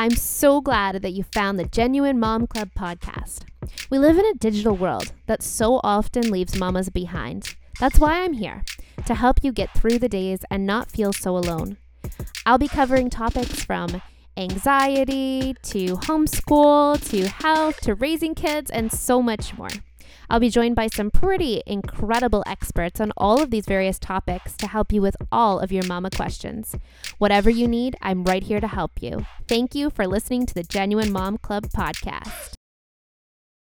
I'm so glad that you found the Genuine Mom Club podcast. We live in a digital world that so often leaves mamas behind. That's why I'm here, to help you get through the days and not feel so alone. I'll be covering topics from anxiety to homeschool to health to raising kids and so much more. I'll be joined by some pretty incredible experts on all of these various topics to help you with all of your mama questions. Whatever you need, I'm right here to help you. Thank you for listening to the Genuine Mom Club podcast.